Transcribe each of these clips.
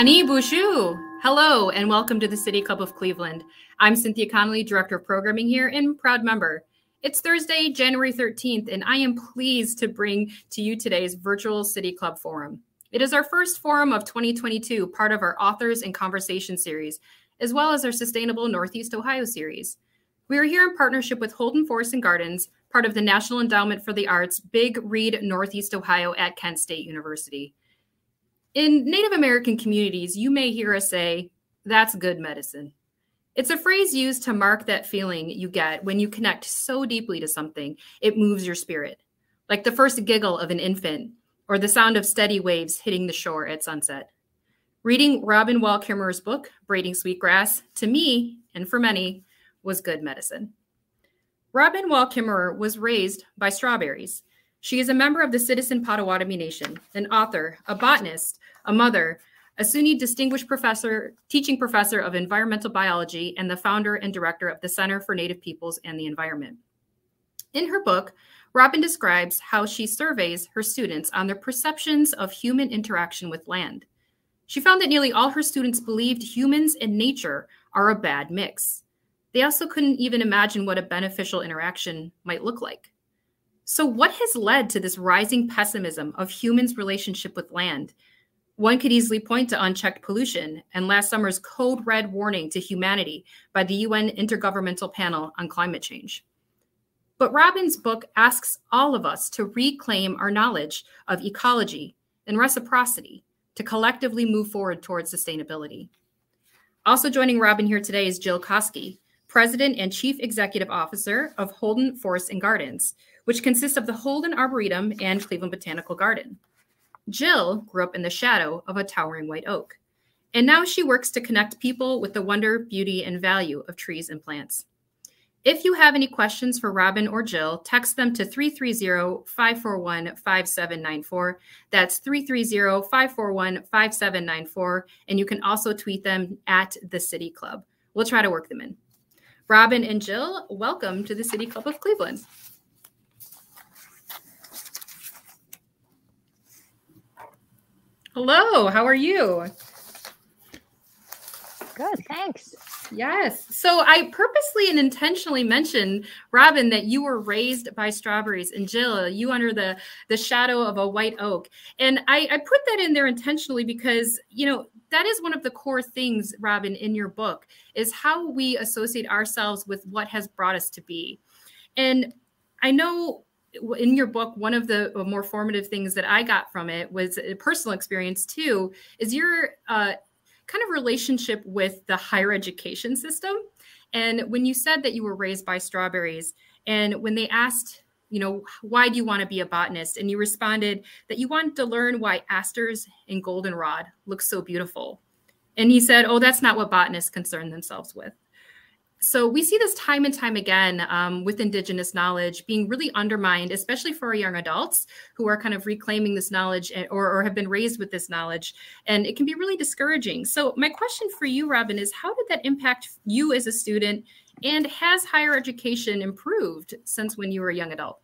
Ani Bouchou. Hello, and welcome to the City Club of Cleveland. I'm Cynthia Connolly, Director of Programming here and proud member. It's Thursday, January 13th, and I am pleased to bring to you today's virtual City Club Forum. It is our first forum of 2022, part of our Authors and Conversation series, as well as our Sustainable Northeast Ohio series. We are here in partnership with Holden Forest and Gardens, part of the National Endowment for the Arts Big Read Northeast Ohio at Kent State University. In Native American communities, you may hear us say, that's good medicine. It's a phrase used to mark that feeling you get when you connect so deeply to something, it moves your spirit, like the first giggle of an infant or the sound of steady waves hitting the shore at sunset. Reading Robin Wall Kimmerer's book, Braiding Sweetgrass, to me, and for many, was good medicine. Robin Wall Kimmerer was raised by strawberries. She is a member of the Citizen Potawatomi Nation, an author, a botanist, a mother, a SUNY Distinguished Professor, Teaching Professor of Environmental Biology, and the founder and director of the Center for Native Peoples and the Environment. In her book, Robin describes how she surveys her students on their perceptions of human interaction with land. She found that nearly all her students believed humans and nature are a bad mix. They also couldn't even imagine what a beneficial interaction might look like. So, what has led to this rising pessimism of humans' relationship with land one could easily point to unchecked pollution and last summer's code red warning to humanity by the UN Intergovernmental Panel on Climate Change. But Robin's book asks all of us to reclaim our knowledge of ecology and reciprocity to collectively move forward towards sustainability. Also joining Robin here today is Jill Koski, President and Chief Executive Officer of Holden Forest and Gardens, which consists of the Holden Arboretum and Cleveland Botanical Garden. Jill grew up in the shadow of a towering white oak, and now she works to connect people with the wonder, beauty, and value of trees and plants. If you have any questions for Robin or Jill, text them to 330 541 5794. That's 330 541 5794. And you can also tweet them at the City Club. We'll try to work them in. Robin and Jill, welcome to the City Club of Cleveland. Hello, how are you? Good, thanks. Yes. So I purposely and intentionally mentioned, Robin, that you were raised by strawberries, and Jill, you under the the shadow of a white oak. And I, I put that in there intentionally because you know that is one of the core things, Robin, in your book is how we associate ourselves with what has brought us to be. And I know in your book, one of the uh, more formative things that I got from it was a personal experience too, is your uh, kind of relationship with the higher education system. And when you said that you were raised by strawberries, and when they asked, you know, why do you want to be a botanist? And you responded that you wanted to learn why asters and goldenrod look so beautiful. And he said, oh, that's not what botanists concern themselves with so we see this time and time again um, with indigenous knowledge being really undermined especially for our young adults who are kind of reclaiming this knowledge eh, or, or, have been raised with this knowledge and it can be really discouraging. So my question for you robin is how did that impact you as a student and has higher education improved since when you were a young adult?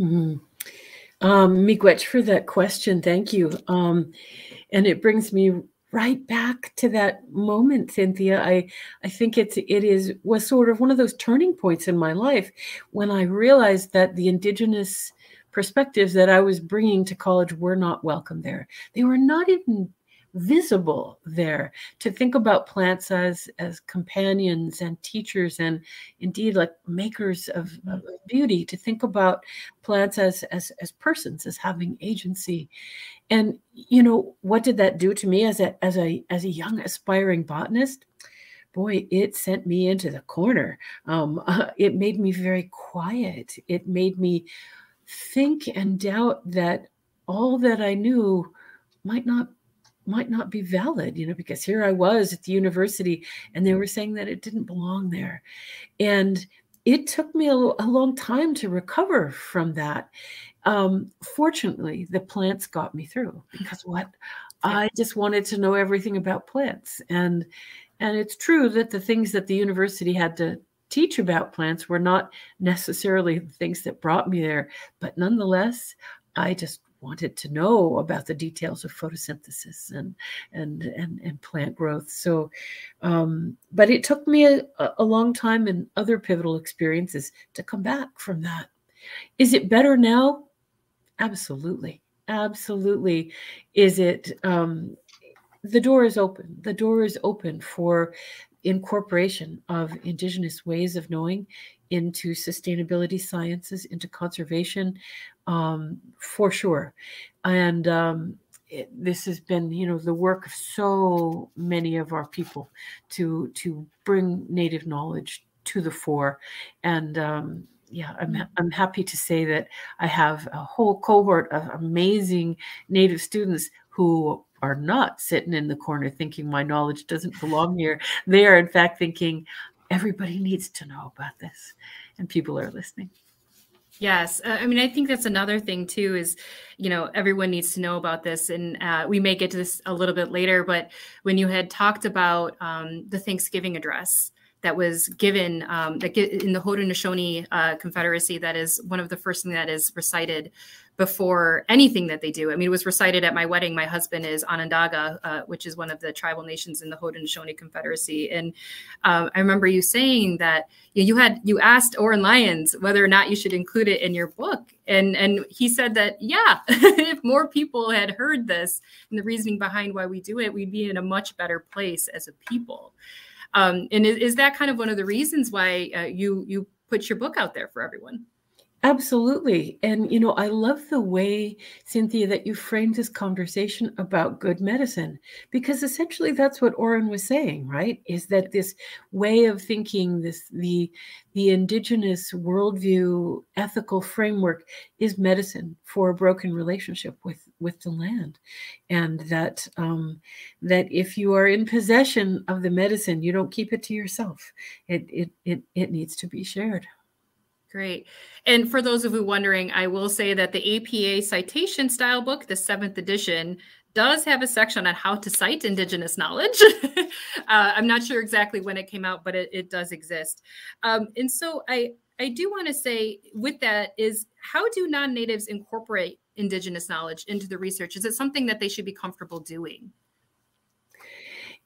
Mm-hmm. um, miigwech for that question thank you. Um, and it brings me right back to that moment cynthia. I i think it's it is was sort of one of those turning points in my life when i realized that the indigenous perspectives that i was bringing to college were not welcome there. They were not even visible there. To think about plants as as companions and teachers and indeed like makers of, of beauty to think about plants as as as persons as having agency. And you know what did that do to me as a as a as a young aspiring botanist? Boy it sent me into the corner. Um, uh, it made me very quiet. It made me think and doubt that all that i knew might not might not be valid, you know, because here I was at the university and they were saying that it didn't belong there. And it took me a, a long time to recover from that. Um, fortunately, the plants got me through because what I just wanted to know everything about plants. And and it's true that the things that the university had to teach about plants were not necessarily the things that brought me there, but nonetheless, I just wanted to know about the details of photosynthesis and and and, and plant growth. So, um, but it took me a, a long time and other pivotal experiences to come back from that. Is it better now? Absolutely, absolutely. Is it? Um, the door is open. The door is open for incorporation of indigenous ways of knowing into sustainability sciences, into conservation, um, for sure. And um, it, this has been, you know, the work of so many of our people to to bring native knowledge to the fore. And um, yeah, I'm mm. I'm happy to say that I have a whole cohort of amazing native students who are not sitting in the corner thinking my knowledge doesn't belong here. They are, in fact, thinking everybody needs to know about this, and people are listening. Yes, uh, I mean, I think that's another thing too. Is you know everyone needs to know about this, and uh, we may get to this a little bit later. But when you had talked about um, the Thanksgiving address, that was given um, that in the Haudenosaunee uh, Confederacy. That is one of the first thing that is recited before anything that they do. I mean, it was recited at my wedding. My husband is Onondaga, uh, which is one of the tribal nations in the Haudenosaunee Confederacy. And um, I remember you saying that you had you asked Oren Lyons whether or not you should include it in your book, and and he said that yeah, if more people had heard this and the reasoning behind why we do it, we'd be in a much better place as a people. Um, and is, is, that kind of one of the reasons why uh, you you put your book out there for everyone? Absolutely. And, you know, I love the way, Cynthia, that you framed this conversation about good medicine, because essentially that's what Oren was saying, right? Is that this way of thinking, this the the indigenous worldview ethical framework is medicine for a broken relationship with with the land. And that um, that if you are in possession of the medicine, you don't keep it to yourself. It it it, it needs to be shared. Great. And for those of you wondering, I will say that the APA citation style book, the seventh edition, does have a section on how to cite indigenous knowledge. uh, I'm not sure exactly when it came out, but it, it does exist. Um, and so I, I do want to say with that is how do non-natives incorporate indigenous knowledge into the research? Is it something that they should be comfortable doing?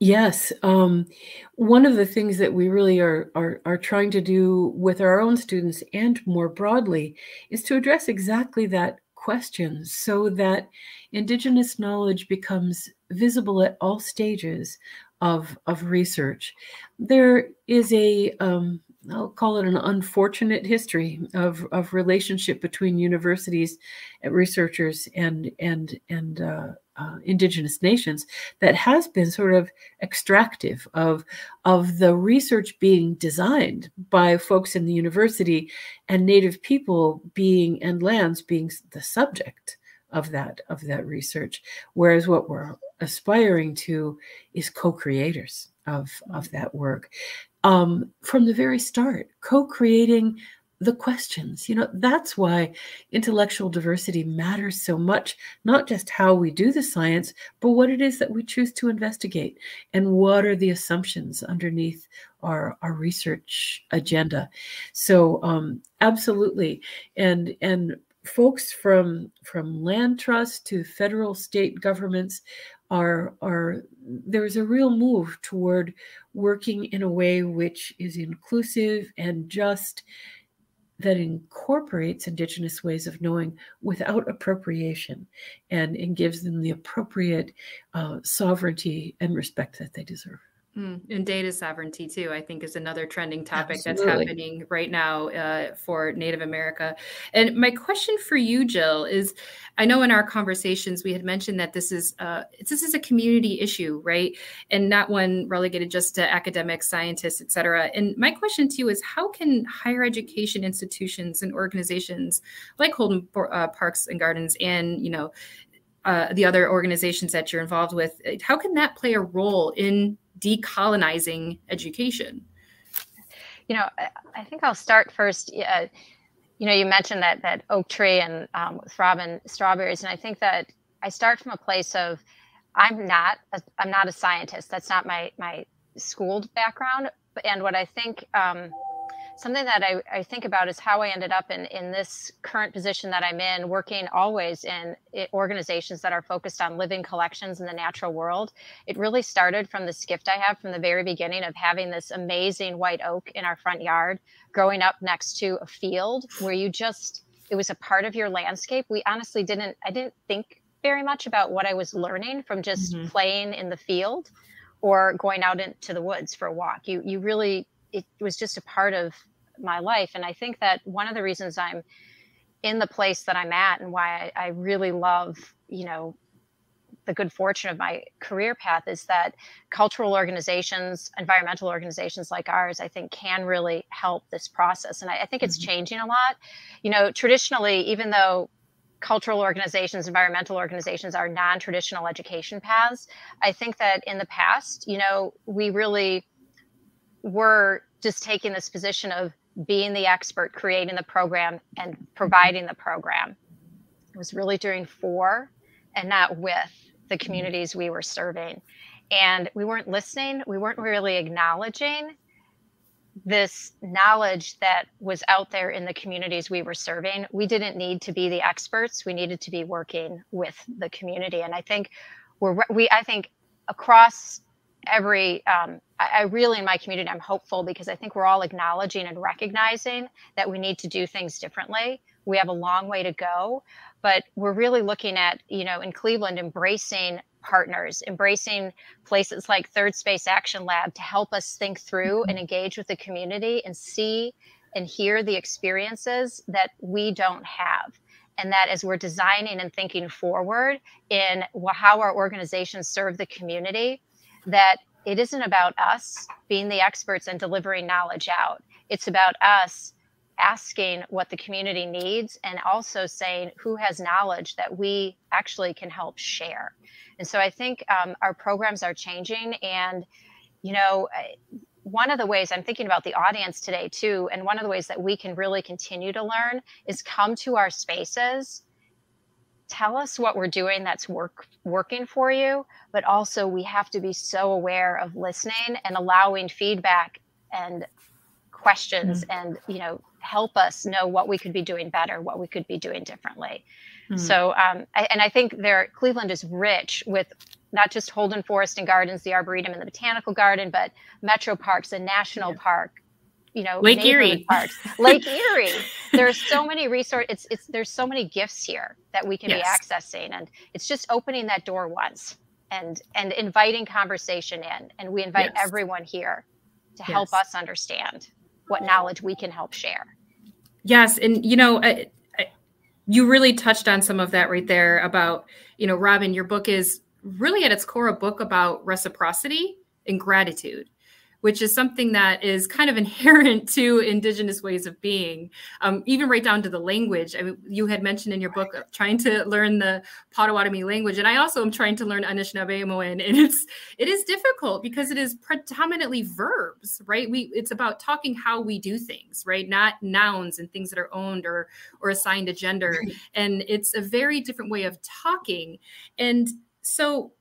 Yes, um, one of the things that we really are, are are trying to do with our own students and more broadly is to address exactly that question, so that Indigenous knowledge becomes visible at all stages of of research. There is a um, I'll call it an unfortunate history of, of relationship between universities, and researchers, and and and uh, uh, indigenous nations that has been sort of extractive of of the research being designed by folks in the university and native people being and lands being the subject of that of that research. Whereas what we're aspiring to is co-creators of of that work. Um, from the very start co-creating the questions. You know, that's why intellectual diversity matters so much, not just how we do the science, but what it is that we choose to investigate and what are the assumptions underneath our, our research agenda. So um, absolutely. And and folks from from land trust to federal state governments are are there's a real move toward working in a way which is inclusive and just that incorporates indigenous ways of knowing without appropriation and, and gives them the appropriate uh, sovereignty and respect that they deserve. Mm, and data sovereignty too, I think, is another trending topic Absolutely. that's happening right now uh, for Native America. And my question for you, Jill, is: I know in our conversations we had mentioned that this is uh, this is a community issue, right, and not one relegated just to academics, scientists, et cetera. And my question to you is: How can higher education institutions and organizations like Holden uh, Parks and Gardens and you know uh, the other organizations that you're involved with, how can that play a role in decolonizing education? You know, I think I'll start first. Uh, you know, you mentioned that that oak tree and um, with robin strawberries, and I think that I start from a place of I'm not a, I'm not a scientist. That's not my my schooled background. And what I think um, something that I, I think about is how I ended up in, in this current position that I'm in, working always in organizations that are focused on living collections in the natural world. It really started from this gift I have from the very beginning of having this amazing white oak in our front yard, growing up next to a field where you just, it was a part of your landscape. We honestly didn't, I didn't think very much about what I was learning from just mm-hmm. playing in the field or going out into the woods for a walk. You, you really it was just a part of my life. And I think that one of the reasons I'm in the place that I'm at and why I, I really love, you know, the good fortune of my career path is that cultural organizations, environmental organizations like ours, I think can really help this process. And I, I think it's mm-hmm. changing a lot. You know, traditionally, even though cultural organizations, environmental organizations are non traditional education paths, I think that in the past, you know, we really were just taking this position of being the expert, creating the program, and providing the program. It was really doing for and not with the communities we were serving. And we weren't listening, we weren't really acknowledging this knowledge that was out there in the communities we were serving. We didn't need to be the experts, we needed to be working with the community. And I think we're, we, I think across every um, I, I, really in my community i'm hopeful because i think we're all acknowledging and recognizing that we need to do things differently we have a long way to go but we're really looking at you know in cleveland embracing partners embracing places like third space action lab to help us think through mm-hmm. and engage with the community and see and hear the experiences that we don't have and that as we're designing and thinking forward in how our organizations serve the community that it isn't about us being the experts and delivering knowledge out. It's about us asking what the community needs and also saying who has knowledge that we actually can help share. And so I think um, our programs are changing. And, you know, one of the ways I'm thinking about the audience today, too, and one of the ways that we can really continue to learn is come to our spaces tell us what we're doing that's work working for you but also we have to be so aware of listening and allowing feedback and questions mm-hmm. and you know help us know what we could be doing better what we could be doing differently mm-hmm. so um, I, and i think there cleveland is rich with not just holden forest and gardens the arboretum and the botanical garden but metro parks and national yeah. park you know lake erie parks lake erie there's so many resources it's it's there's so many gifts here that we can yes. be accessing and it's just opening that door once and and inviting conversation in and we invite yes. everyone here to yes. help us understand what knowledge we can help share yes and you know I, I, you really touched on some of that right there about you know robin your book is really at its core a book about reciprocity and gratitude which is something that is kind of inherent to indigenous ways of being. Um, even right down to the language. I mean, you had mentioned in your book trying to learn the potawatomi language and i also am trying to learn anishinaabemowin and it's it is difficult because it is predominantly verbs right? We it's about talking how we do things right? Not nouns and things that are owned or or assigned a gender. And it's a very different way of talking. And so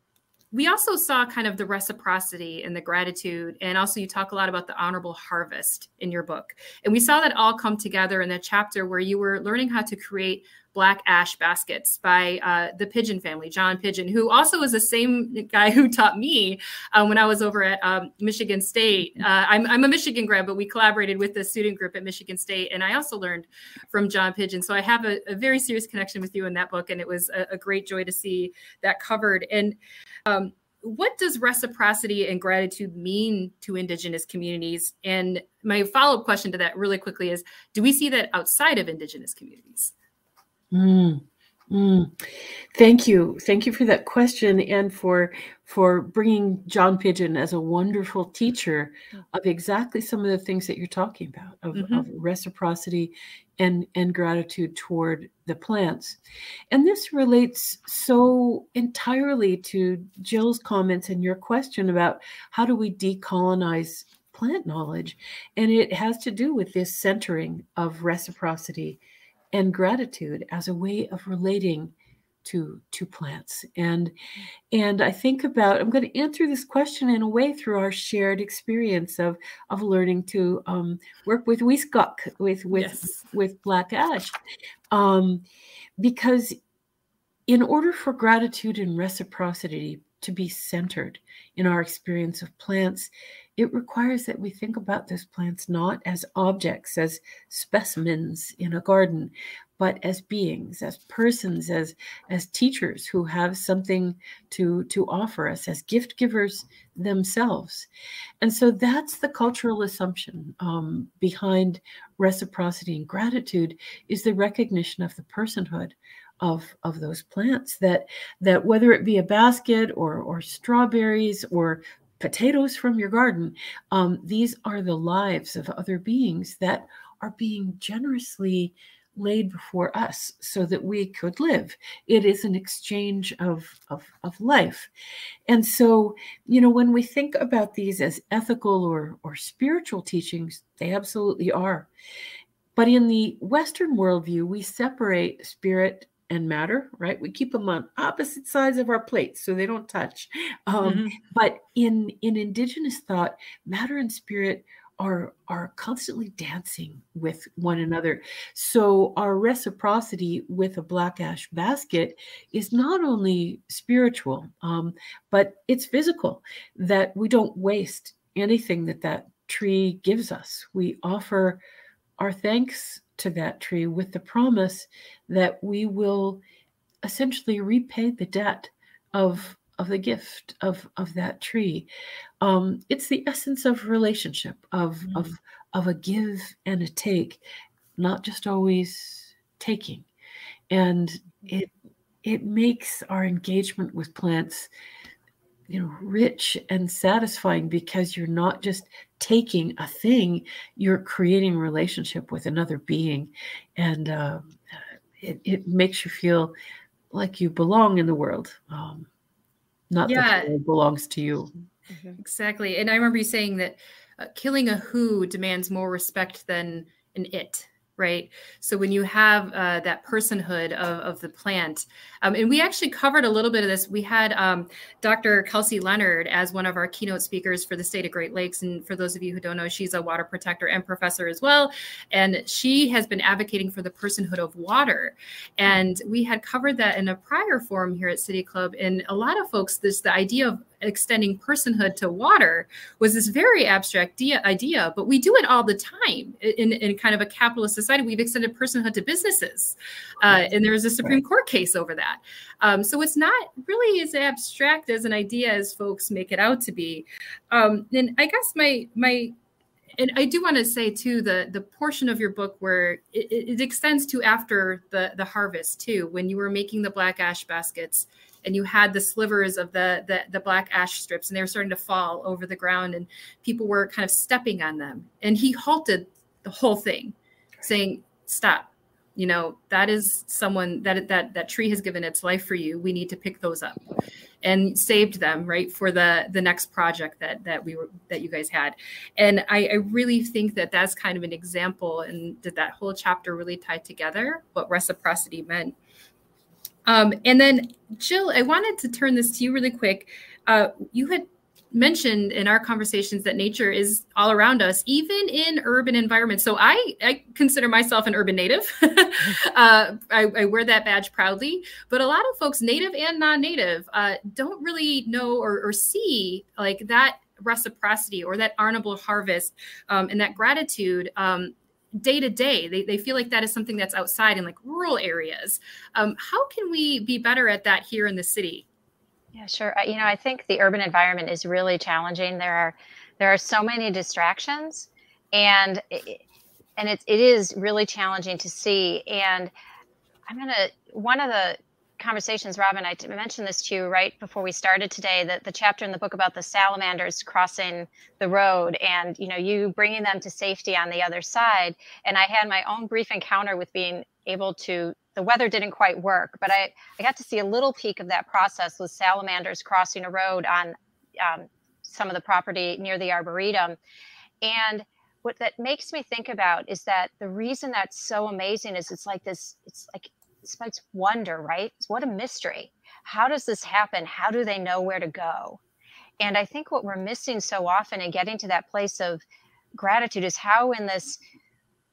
we also saw kind of the reciprocity and the gratitude and also you talk a lot about the honorable harvest in your book. And we saw that all come together in that chapter where you were learning how to create black ash baskets by uh, the pigeon family john pigeon who also is the same guy who taught me um, when i was over at um, michigan state. Uh, I'm, I'm, a michigan grad but we collaborated with the student group at michigan state and i also learned from john pigeon. So i have a, a very serious connection with you in that book and it was a, a great joy to see that covered. And um, what does reciprocity and gratitude mean to indigenous communities? And my follow-up question to that really quickly is do we see that outside of indigenous communities mm, mm. thank you thank you for that question and for for bringing john pigeon as a wonderful teacher of exactly some of the things that you're talking about of, mm-hmm. of reciprocity and and gratitude toward the plants and this relates so entirely to jill's comments and your question about how do we decolonize plant knowledge and it has to do with this centering of reciprocity and gratitude as a way of relating to to plants and and i think about i'm going to answer this question in a way through our shared experience of of learning to um, work with wisgaak, with with yes. with black ash um, because in order for gratitude and reciprocity to be centered in our experience of plants it requires that we think about those plants not as objects as specimens in a garden but as beings, as persons, as as teachers who have something to to offer us, as gift givers themselves. And so that's the cultural assumption um, behind reciprocity and gratitude is the recognition of the personhood of of those plants that that whether it be a basket or or strawberries or potatoes from your garden um, these are the lives of other beings that are being generously laid before us so that we could live. It is an exchange of, of, of life. And so, you know, when we think about these as ethical or, or spiritual teachings, they absolutely are. But in the Western worldview, we separate spirit and matter, right? We keep them on opposite sides of our plates so they don't touch. Um, mm-hmm. But in in indigenous thought, matter and spirit are are constantly dancing with one another so our reciprocity with a black ash basket is not only spiritual um, but it's physical that we don't waste anything that that tree gives us we offer our thanks to that tree with the promise that we will essentially repay the debt of of the gift of of that tree. Um, it's the essence of relationship of mm-hmm. of of a give and a take not just always taking. And it it makes our engagement with plants you know rich and satisfying because you're not just taking a thing you're creating relationship with another being and uh, it, it makes you feel like you belong in the world um, not yeah. that it belongs to you. Mm-hmm. Exactly. And I remember you saying that uh, killing a who demands more respect than an it right? So when you have uh, that personhood of, of the plant, um, and we actually covered a little bit of this. We had um, Dr. Kelsey Leonard as one of our keynote speakers for the state of Great Lakes. And for those of you who don't know, she's a water protector and professor as well. And she has been advocating for the personhood of water. And we had covered that in a prior forum here at City Club. And a lot of folks, this the idea of extending personhood to water was this very abstract idea, but we do it all the time in, in kind of a capitalist society. We've extended personhood to businesses, uh, and there was a Supreme Court case over that. Um, so it's not really as abstract as an idea as folks make it out to be. Um, and I guess my my and I do want to say too the the portion of your book where it, it, extends to after the the harvest too, when you were making the black ash baskets and you had the slivers of the, the, the black ash strips and they were starting to fall over the ground and people were kind of stepping on them. And he halted the whole thing saying stop. You know that is someone that that that tree has given its life for you. We need to pick those up. And saved them right for the the next project that that we were that you guys had. And i, I really think that that's kind of an example and that that whole chapter really tied together what reciprocity meant um, and then, Jill, I wanted to turn this to you really quick. Uh, you had mentioned in our conversations that nature is all around us, even in urban environments. So I, I consider myself an urban native. uh, I, I, wear that badge proudly. But a lot of folks, native and non-native, uh, don't really know or, or, see like that reciprocity or that honorable harvest um, and that gratitude um, day to day. They, they feel like that is something that's outside in like rural areas. Um, how can we be better at that here in the city? Yeah, sure. You know, I think the urban environment is really challenging. There are there are so many distractions, and and it, it is really challenging to see. And I'm gonna one of the conversations, Robin, I mentioned this to you right before we started today. That the chapter in the book about the salamanders crossing the road, and you know, you bringing them to safety on the other side. And I had my own brief encounter with being able to. The weather didn't quite work, but I I got to see a little peek of that process with salamanders crossing a road on um, some of the property near the arboretum, and what that makes me think about is that the reason that's so amazing is it's like this it's like invites wonder, right? What a mystery. How does this happen? How do they know where to go? And I think what we're missing so often in getting to that place of gratitude is how in this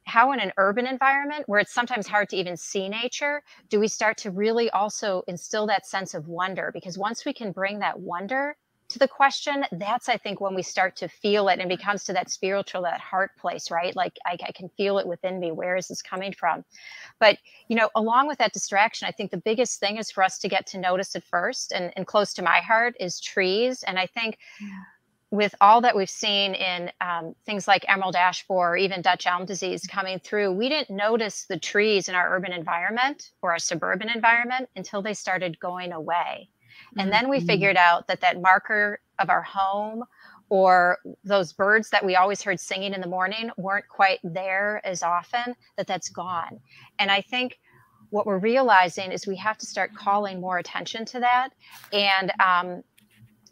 how in an urban environment where it's sometimes hard to even see nature do we start to really also instill that sense of wonder because once we can bring that wonder to the question, that's I think when we start to feel it and becomes to that spiritual, that heart place, right? Like I, I, can feel it within me. Where is this coming from? But you know, along with that distraction, I think the biggest thing is for us to get to notice it first. And, and close to my heart is trees. And I think yeah. with all that we've seen in um, things like emerald ash borer or even Dutch elm disease coming through, we didn't notice the trees in our urban environment or our suburban environment until they started going away. And then we mm-hmm. figured out that that marker of our home or those birds that we always heard singing in the morning weren't quite there as often, that that's gone. And I think what we're realizing is we have to start calling more attention to that. And, um,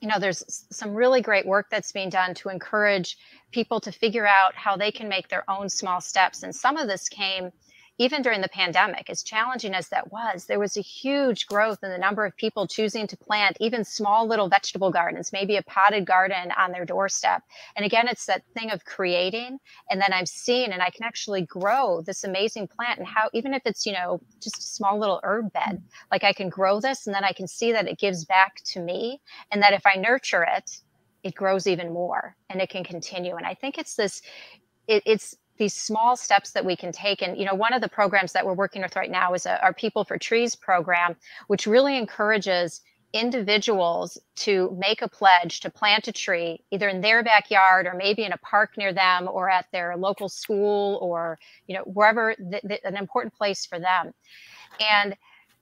you know, there's some really great work that's being done to encourage people to figure out how they can make their own small steps. And some of this came even during the pandemic, as challenging as that was, there was a huge growth in the number of people choosing to plant even small little vegetable gardens, maybe a potted garden on their doorstep. And again, it's that thing of creating. And then I'm seeing and I can actually grow this amazing plant and how, even if it's, you know, just a small little herb bed, like I can grow this and then I can see that it gives back to me. And that if I nurture it, it grows even more and it can continue. And I think it's this, it, it's, these small steps that we can take. And, you know, one of the programs that we're working with right now is a, our People for Trees program, which really encourages individuals to make a pledge to plant a tree either in their backyard or maybe in a park near them or at their local school or you know wherever the, the, an important place for them and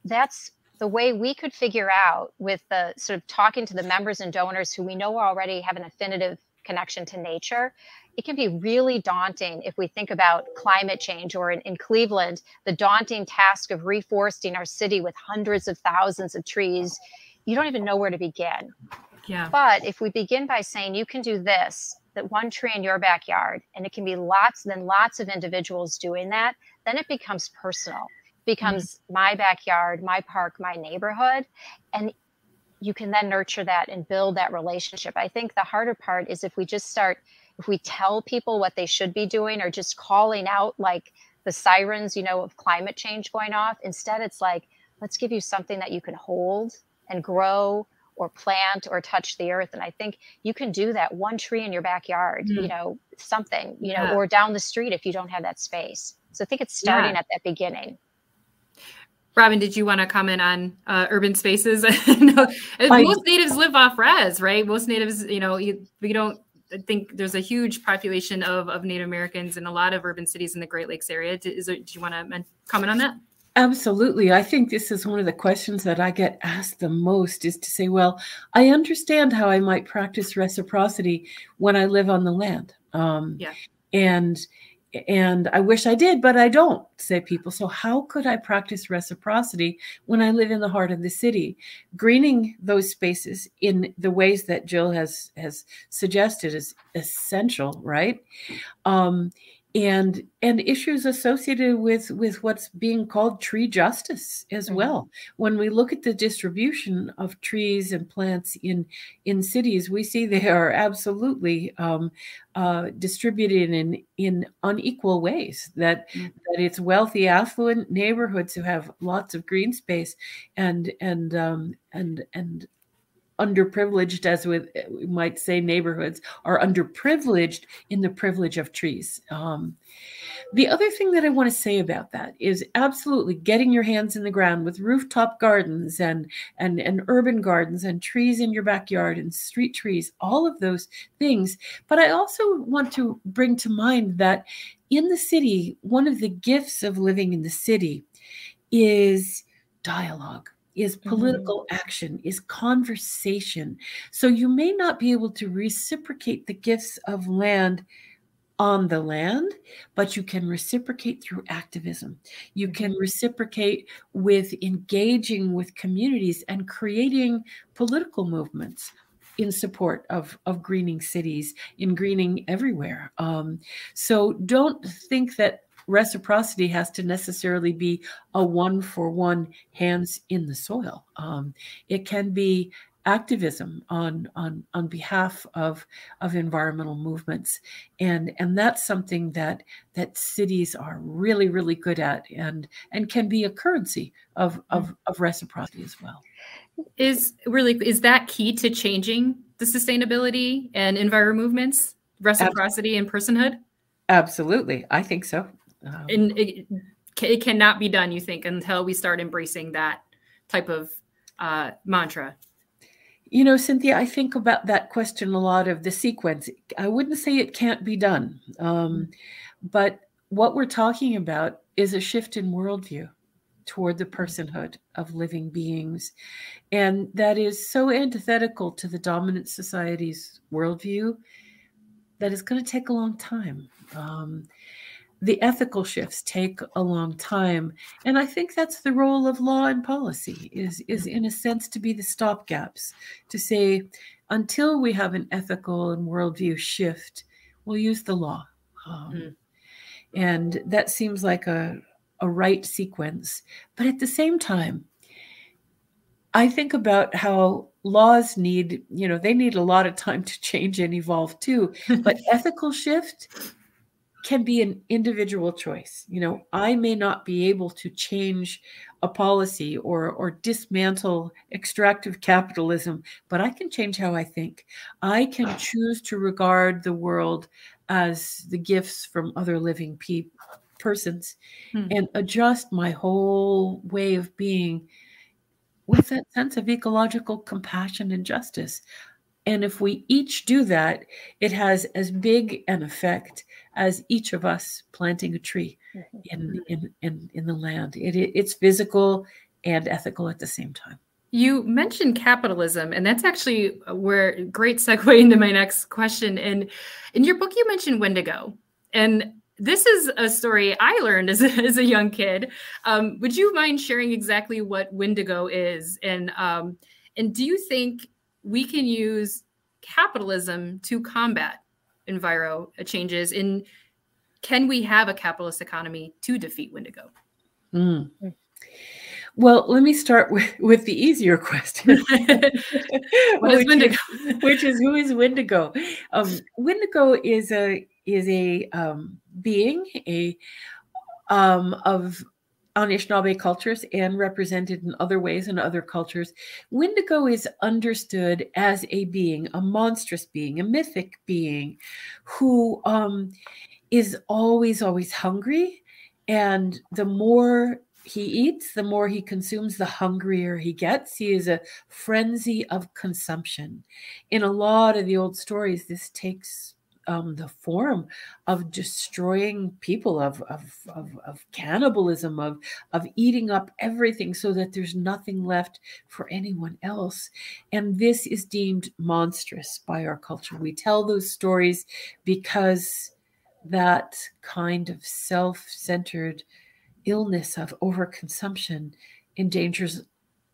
that's the way we could figure out with the sort of talking to the members and donors who we know already have an affinitive connection to nature it can be really daunting if we think about climate change or in, in, Cleveland, the daunting task of reforesting our city with hundreds of thousands of trees. You don't even know where to begin. Yeah. But if we begin by saying you can do this, that one tree in your backyard, and it can be lots, then lots of individuals doing that, then it becomes personal. It becomes mm-hmm. my backyard, my park, my neighborhood. And you can then nurture that and build that relationship. I think the harder part is if we just start if we tell people what they should be doing or just calling out like the sirens, you know, of climate change going off, instead it's like, let's give you something that you can hold and grow or plant or touch the earth. And I think you can do that one tree in your backyard, mm. you know, something, you know, yeah. or down the street if you don't have that space. So I think it's starting yeah. at that beginning. Robin, did you want to comment on uh, urban spaces? no, most natives live off res, right? Most natives, you know, you, we don't I think there's a huge population of, of Native Americans in a lot of urban cities in the Great Lakes area. Do, is there, do you want to comment on that? Absolutely. I think this is one of the questions that I get asked the most is to say, well, I understand how I might practice reciprocity when I live on the land. Um, yeah. And and I wish I did, but I don't, say people. So, how could I practice reciprocity when I live in the heart of the city? Greening those spaces in the ways that Jill has has suggested is essential, right? Um, and and issues associated with with what's being called tree justice as mm-hmm. well when we look at the distribution of trees and plants in in cities we see they are absolutely um, uh, distributed in in unequal ways that mm-hmm. that it's wealthy affluent neighborhoods who have lots of green space and and um, and and underprivileged, as with we might say, neighborhoods are underprivileged in the privilege of trees. Um, the other thing that I want to say about that is absolutely getting your hands in the ground with rooftop gardens and and and urban gardens and trees in your backyard and street trees, all of those things. But I also want to bring to mind that in the city, one of the gifts of living in the city is dialogue is mm-hmm. political mm-hmm. action, is conversation. So you may not be able to reciprocate the gifts of land on the land, but you can reciprocate through activism. You can mm-hmm. reciprocate with engaging with communities and creating political movements in support of, of greening cities, in greening everywhere. Um, so don't think that reciprocity has to necessarily be a one for one hands in the soil. Um, it can be activism on on on behalf of of environmental movements. And and that's something that that cities are really really good at and and can be a currency of of, of reciprocity as well. Is really is that key to changing the sustainability and environment movements reciprocity and personhood? Absolutely. I think so um, and it, it cannot be done you think until we start embracing that type of uh, mantra you know, Cynthia, I think about that question a lot of the sequence. I wouldn't say it can't be done, um, but what we're talking about is a shift in worldview toward the personhood of living beings. And that is so antithetical to the dominant society's worldview that it's going to take a long time. Um, the ethical shifts take a long time. And i think that's the role of law and policy is is in a sense to be the stopgaps to say until we have an ethical and worldview shift we'll use the law. Um, mm. and that seems like a, a right sequence. But at the same time i think about how laws need you know they need a lot of time to change and evolve too. But ethical shift can be an individual choice. You know, I may not be able to change a policy or or dismantle extractive capitalism, but I can change how I think. I can choose to regard the world as the gifts from other living pe- persons hmm. and adjust my whole way of being with that sense of ecological compassion and justice. And if we each do that, it has as big an effect as each of us planting a tree mm-hmm. in in in, in the land. It, it, it's physical and ethical at the same time. You mentioned capitalism, and that's actually where great segue into my next question. And in your book, you mentioned Wendigo, and this is a story I learned as a, as a young kid. Um, would you mind sharing exactly what Wendigo is, and um, and do you think we can use capitalism to combat enviro changes in can we have a capitalist economy to defeat Wendigo? Mm. Well, let me start with, with the easier question. what is Wendigo? Is, which is who is Wendigo? Um, Wendigo is a is a um, being a um, of Anishinaabe cultures and represented in other ways in other cultures, Wendigo is understood as a being, a monstrous being, a mythic being who um, is always, always hungry. And the more he eats, the more he consumes, the hungrier he gets. He is a frenzy of consumption. In a lot of the old stories, this takes um, the form of destroying people, of, of, of, of, cannibalism, of, of eating up everything so that there's nothing left for anyone else. And this is deemed monstrous by our culture. We tell those stories because that kind of self centered illness of overconsumption endangers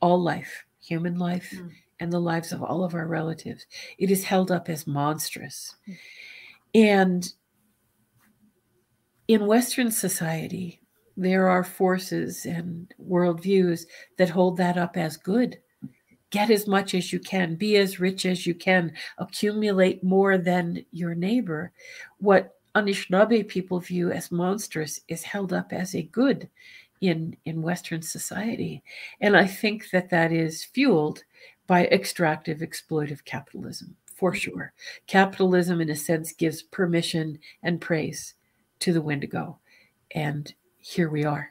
all life, human life. Mm. And the lives of all of our relatives. It is held up as monstrous. Mm. And in Western society, there are forces and worldviews that hold that up as good. Get as much as you can, be as rich as you can, accumulate more than your neighbor. What Anishinaabe people view as monstrous is held up as a good in, in Western society. And I think that that is fueled by extractive exploitive capitalism for sure. Capitalism, in a sense, gives permission and praise to the Wendigo. And here we are.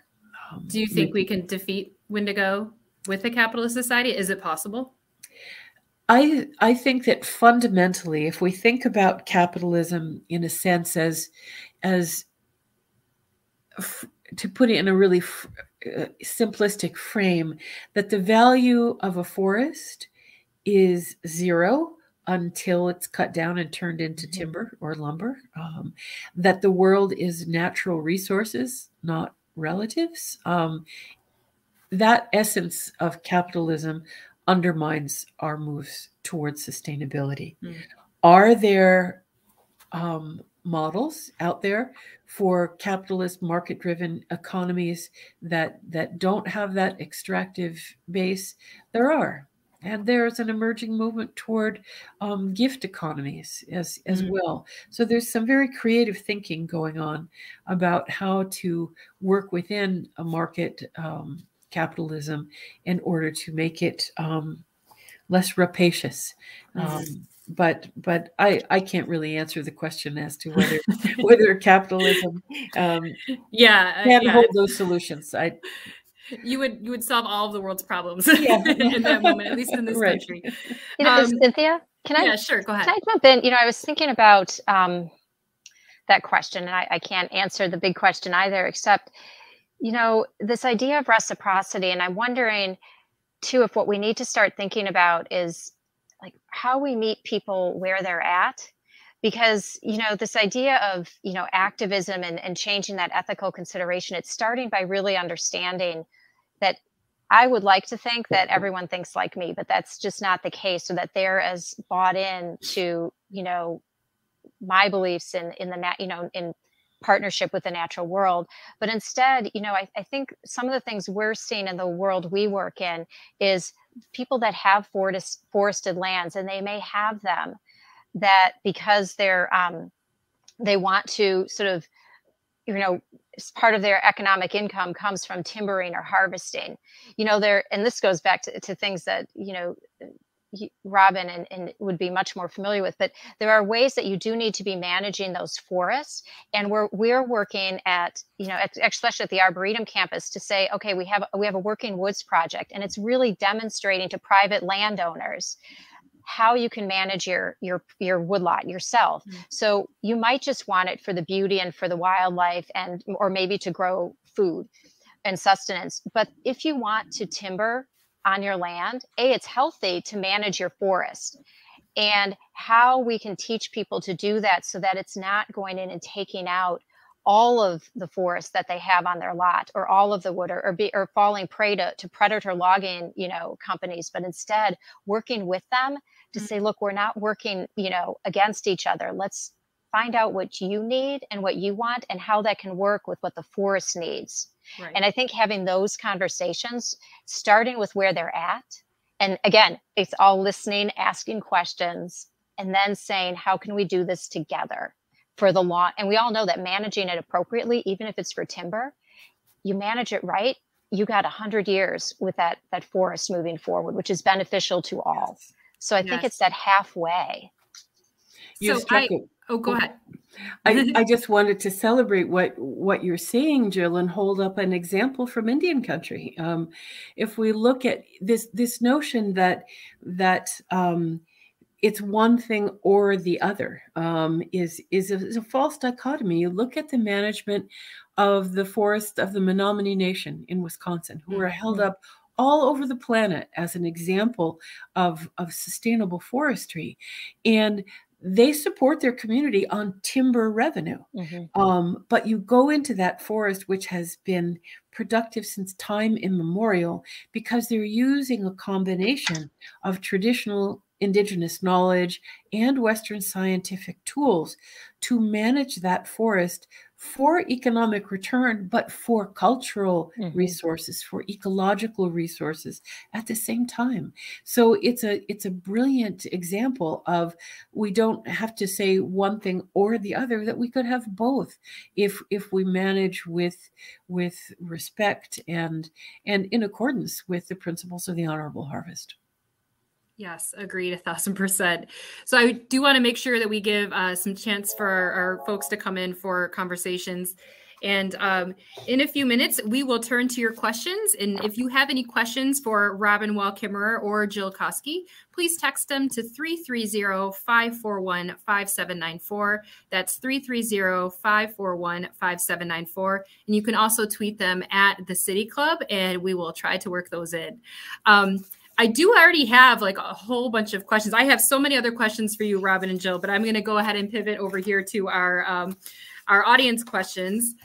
Um, Do you think we, we can defeat Wendigo with a capitalist society? Is it possible? I I think that fundamentally, if we think about capitalism in a sense as as f- to put it in a really f- uh, simplistic frame, that the value of a forest is zero until it's cut down and turned into mm-hmm. timber or lumber. Um, that the world is natural resources, not relatives. Um, that essence of capitalism undermines our moves towards sustainability. Mm. Are there um, models out there for capitalist market driven economies that that don't have that extractive base there are and there's an emerging movement toward um, gift economies as as mm-hmm. well so there's some very creative thinking going on about how to work within a market um, capitalism in order to make it um, less rapacious mm-hmm. Um, but but I I can't really answer the question as to whether whether capitalism um, yeah can yeah. hold those solutions. I you would you would solve all of the world's problems yeah. in that moment, at least in this right. country. You know, um, Cynthia, can I? Yeah, sure. Go ahead. Can I jump in? You know, I was thinking about um, that question, and I, I can't answer the big question either, except you know this idea of reciprocity, and I'm wondering too if what we need to start thinking about is like how we meet people where they're at because you know this idea of you know activism and, and changing that ethical consideration it's starting by really understanding that i would like to think that everyone thinks like me but that's just not the case so that they're as bought in to you know my beliefs in in the nat you know in partnership with the natural world. But instead you know I, I think some of the things we're seeing in the world we work in is people that have forest, forested lands and they may have them that because they're um, they want to sort of you know part of their economic income comes from timbering or harvesting you know there and this goes back to, to things that you know Robin and, and would be much more familiar with. But there are ways that you do need to be managing those forests, and we're we're working at you know at, especially at the Arboretum campus to say, okay, we have we have a working woods project, and it's really demonstrating to private landowners how you can manage your your your woodlot yourself. Mm-hmm. So you might just want it for the beauty and for the wildlife, and or maybe to grow food and sustenance. But if you want to timber on your land, A, it's healthy to manage your forest and how we can teach people to do that so that it's not going in and taking out all of the forest that they have on their lot or all of the wood or, or, be, or falling prey to, to predator logging you know companies but instead working with them to mm-hmm. say look we're not working you know against each other let's find out what you need and what you want and how that can work with what the forest needs Right. And I think having those conversations, starting with where they're at, and again, it's all listening, asking questions, and then saying, how can we do this together for the law. And we all know that managing it appropriately, even if it's for timber, you manage it right, you got a hundred years with that that forest moving forward, which is beneficial to all. So I yes. think it's that halfway. You so I, Oh, go ahead. I, I just wanted to celebrate what what you're saying, Jill, and hold up an example from Indian country. Um, if we look at this this notion that that um, it's one thing or the other um, is is a, is a, false dichotomy. You look at the management of the forest of the Menominee Nation in Wisconsin, who are held mm-hmm. up all over the planet as an example of, of sustainable forestry. And they support their community on timber revenue. Mm-hmm. Um, but you go into that forest, which has been productive since time immemorial, because they're using a combination of traditional indigenous knowledge and Western scientific tools to manage that forest for economic return, but for cultural mm-hmm. resources, for ecological resources at the same time. So it's a it's a brilliant example of we don't have to say one thing or the other, that we could have both if if we manage with with respect and and in accordance with the principles of the honorable harvest. Yes, agreed a thousand percent. So I do want to make sure that we give uh, some chance for our, our, folks to come in for conversations. And um, in a few minutes, we will turn to your questions. And if you have any questions for Robin Wall Kimmerer or Jill Koski, please text them to 330-541-5794. That's 330-541-5794. And you can also tweet them at the City Club, and we will try to work those in. Um, I do already have like a whole bunch of questions. I have so many other questions for you, Robin and Jill, but I'm going to go ahead and pivot over here to our um, our audience questions.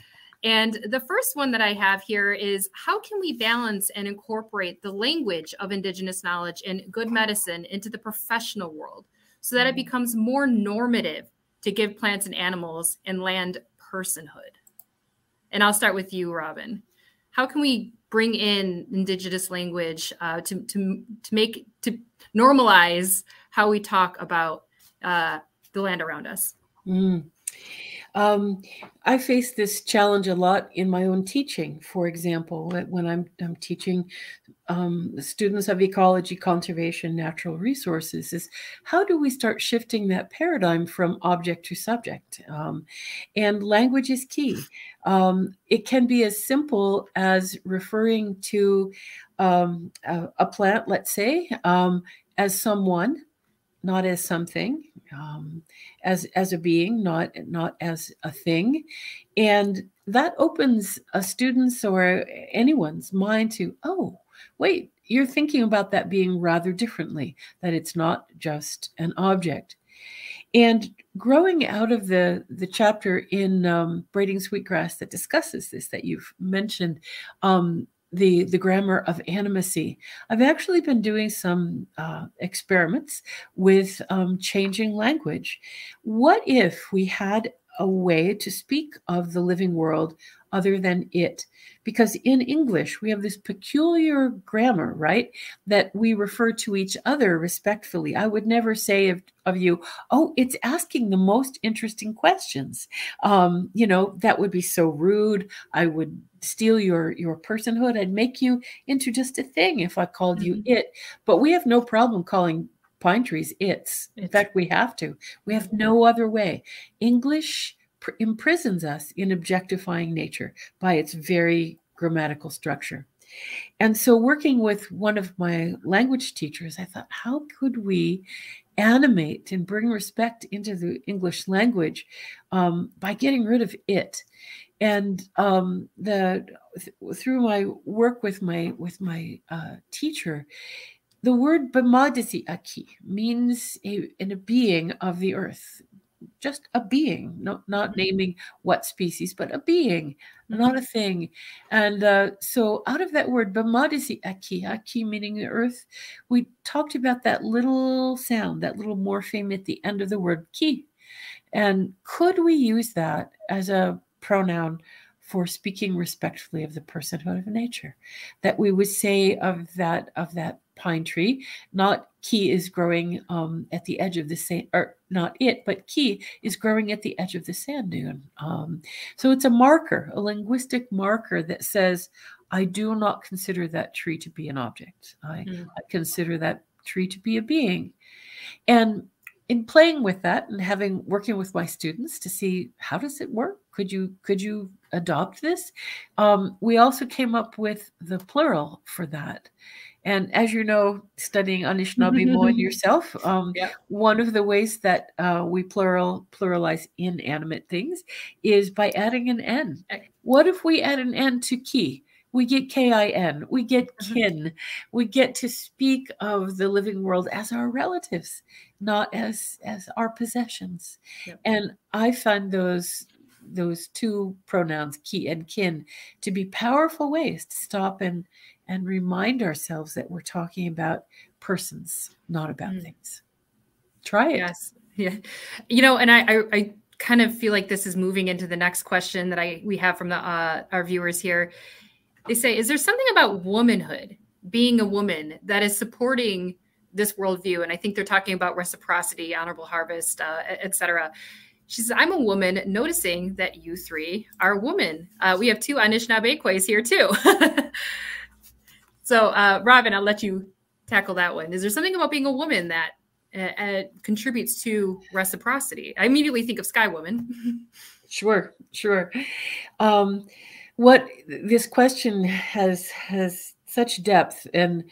And the first one that I have here is how can we balance and incorporate the language of Indigenous knowledge and good medicine into the professional world so that it mm. becomes more normative to give plants and animals and land personhood? And I'll start with you, Robin. How can we bring in indigenous language uh, to, to, to make to normalize how we talk about uh, the land around us? Mm. Um, I face this challenge a lot in my own teaching. For example, when I'm, I'm teaching um, students of ecology, conservation, natural resources, is how do we start shifting that paradigm from object to subject? Um, and language is key. Um, it can be as simple as referring to um, a, a, plant, let's say, um, as someone not as something, um, as as a being, not not as a thing, and that opens a student's or anyone's mind to oh wait you're thinking about that being rather differently that it's not just an object. And growing out of the the chapter in um, braiding sweetgrass that discusses this that you've mentioned um, the the grammar of animacy. I've actually been doing some uh, experiments with um, changing language. What if we had a way to speak of the living world other than it. Because in English, we have this peculiar grammar, right? That we refer to each other respectfully. I would never say of, of you, oh, it's asking the most interesting questions. Um, you know, that would be so rude. I would steal your your personhood. I'd make you into just a thing if I called mm-hmm. you it. But we have no problem calling pine trees its. In fact, we have to. We have no other way. English pr- imprisons us in objectifying nature by its very grammatical structure. And so, working with one of my language teachers, I thought, how could we animate and bring respect into the English language um, by getting rid of it? And um, the through my work with my with my uh, teacher, the word Bamadisi aki means a, in a being of the earth, just a being, not not mm-hmm. naming what species, but a being, mm-hmm. not a thing. And uh, so, out of that word Bamadisi aki, aki meaning the earth, we talked about that little sound, that little morpheme at the end of the word ki. And could we use that as a pronoun for speaking respectfully of the personhood of nature? That we would say of that of that pine tree. Not key is growing um, at the edge of the sand, or not it, but ki is growing at the edge of the sand dune. Um, so it's a marker, a linguistic marker that says, I do not consider that tree to be an object. I, mm. I consider that tree to be a being. And in playing with that and having working with my students to see how does it work could you could you adopt this um, we also came up with the plural for that and as you know, studying Anishinaabemowin yourself, um, yeah. one of the ways that uh, we plural pluralize inanimate things is by adding an N. What if we add an N to ki? We get K-I-N, we get mm-hmm. kin, we get to speak of the living world as our relatives, not as as our possessions. Yep. And I find those those two pronouns, ki and kin, to be powerful ways to stop and and remind ourselves that we're talking about persons, not about mm. things. Try it. Yes. Yeah. You know, and I, I, I kind of feel like this is moving into the next question that I we have from the uh, our viewers here. They say, is there something about womanhood, being a woman, that is supporting this worldview? And I think they're talking about reciprocity, honorable harvest, uh, etc. She says, I'm a woman noticing that you three are women. Uh, we have two Anishinaabe here too. So, uh, Robin, I'll let you tackle that one. Is there something about being a woman that uh, uh, contributes to reciprocity? I immediately think of Sky Woman. sure, sure. Um, what this question has has such depth and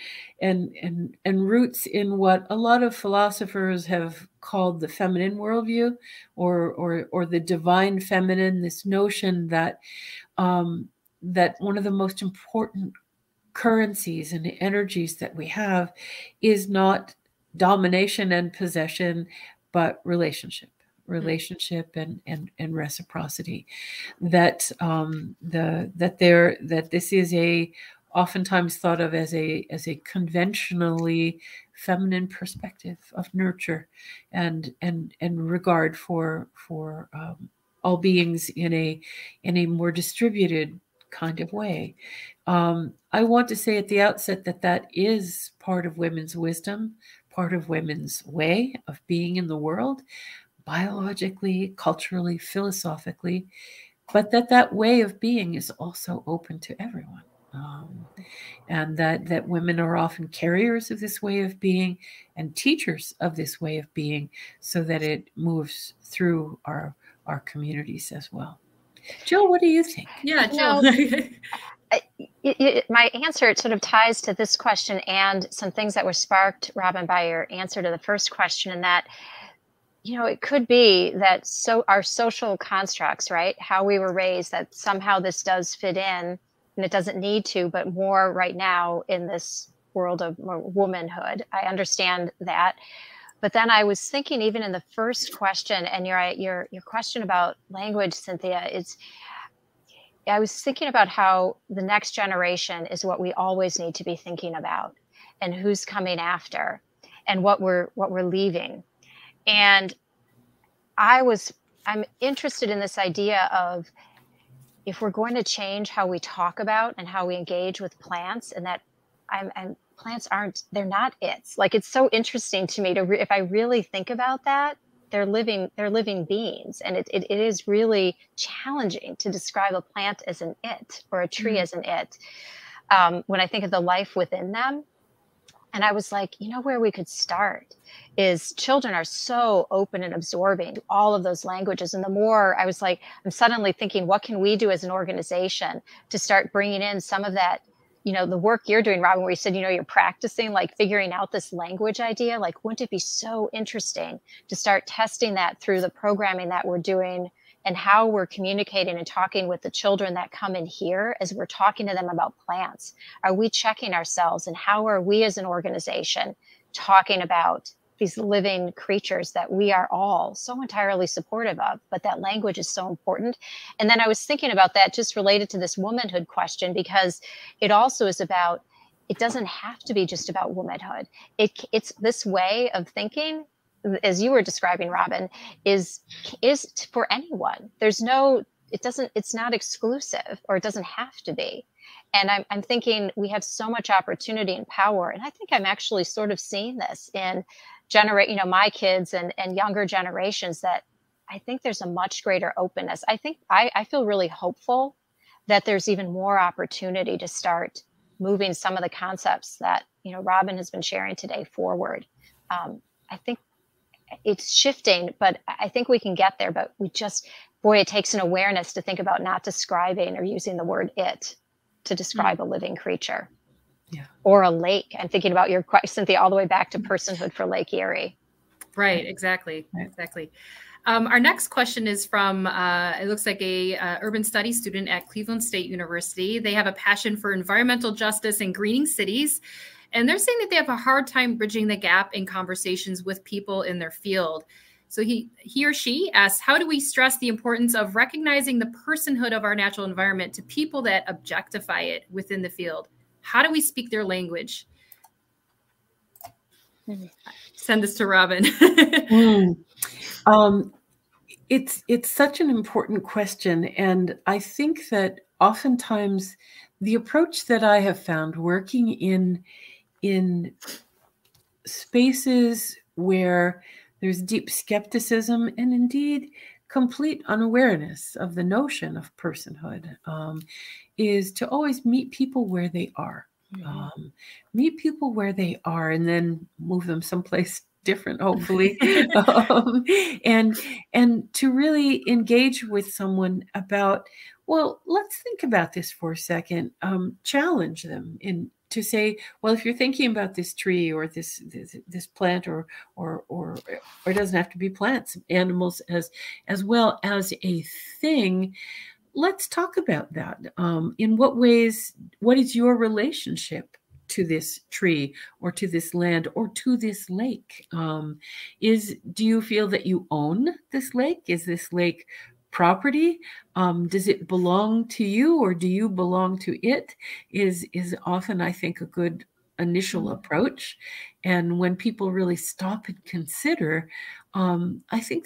and and and roots in what a lot of philosophers have called the feminine worldview or or or the divine feminine this notion that um, that one of the most important currencies and energies that we have is not domination and possession, but relationship relationship and and and reciprocity. That um the that there that this is a oftentimes thought of as a as a conventionally feminine perspective of nurture and and and regard for for um, all beings in a in a more distributed kind of way. Um, I want to say at the outset that that is part of women's wisdom, part of women's way of being in the world, biologically, culturally, philosophically, but that that way of being is also open to everyone. Um, and that that women are often carriers of this way of being and teachers of this way of being so that it moves through our our communities as well. Jill, what do you think? Yeah, Jill. it, it, my answer it sort of ties to this question and some things that were sparked, Robin, by your answer to the first question, and that you know it could be that so our social constructs, right, how we were raised, that somehow this does fit in, and it doesn't need to, but more right now in this world of womanhood. I understand that. But then I was thinking, even in the first question, and your your your question about language, Cynthia, is I was thinking about how the next generation is what we always need to be thinking about, and who's coming after, and what we're what we're leaving. And I was I'm interested in this idea of if we're going to change how we talk about and how we engage with plants, and that I'm, I'm plants aren't they're not its. Like it's so interesting to me to re- if i really think about that they're living they're living beings. And it, it, it is really challenging to describe a plant as an it or a tree mm-hmm. as an it. Um, when i think of the life within them and i was like you know where we could start is children are so open and absorbing all of those languages. And the more i was like i'm suddenly thinking what can we do as an organization to start bringing in some of that you know the work you're doing robin where you said you know you're practicing like figuring out this language idea like wouldn't it be so interesting to start testing that through the programming that we're doing and how we're communicating and talking with the children that come in here as we're talking to them about plants? Are we checking ourselves and how are we as an organization talking about these living creatures that we are all so entirely supportive of but that language is so important. And then i was thinking about that just related to this womanhood question because it also is about it doesn't have to be just about womanhood. It, it's this way of thinking as you were describing robin is is for anyone. There's no it doesn't it's not exclusive or it doesn't have to be. And I'm, I'm thinking we have so much opportunity and power and i think i'm actually sort of seeing this in generate you know my kids and and younger generations that i think there's a much greater openness. I think i, I feel really hopeful that there's even more opportunity to start moving some of the concepts that you know robin has been sharing today forward. Um, i think it's shifting but i think we can get there but we just boy it takes an awareness to think about not describing or using the word it to describe mm-hmm. a living creature yeah. or a lake. I'm thinking about your question, Cynthia, all the way back to personhood for Lake Erie. Right, exactly, exactly. Um, our next question is from uh, it looks like a uh, urban studies student at Cleveland State University. They have a passion for environmental justice and greening cities, and they're saying that they have a hard time bridging the gap in conversations with people in their field. So he he or she asks, how do we stress the importance of recognizing the personhood of our natural environment to people that objectify it within the field? How do we speak their language? Send this to Robin. mm. um, it's it's such an important question, and I think that oftentimes the approach that I have found working in in spaces where there's deep skepticism and indeed complete unawareness of the notion of personhood um, is to always meet people where they are. Mm-hmm. Um, meet people where they are and then move them someplace different hopefully um, and and to really engage with someone about well let's think about this for a second um, challenge them in to say well if you're thinking about this tree or this this, this plant or, or or or it doesn't have to be plants animals as as well as a thing let's talk about that. Um, in what ways, what is your relationship to this tree or to this land or to this lake? Um, is do you feel that you own this lake? Is this lake property? Um, does it belong to you or do you belong to it? Is is often I think a good initial mm-hmm. approach and when people really stop and consider, um, I think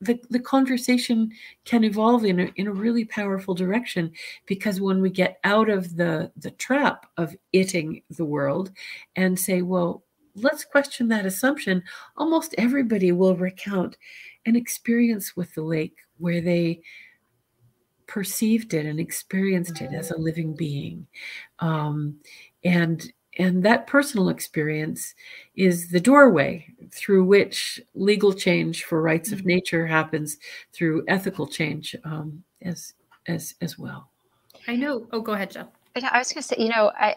the, the conversation can evolve in a, in a really powerful direction because when we get out of the the trap of itting the world and say well let's question that assumption almost everybody will recount an experience with the lake where they perceived it and experienced it as a living being um, and and that personal experience is the doorway through which legal change for rights mm-hmm. of nature happens through ethical change um, as as as well i know oh go ahead Jill. i was going to say you know i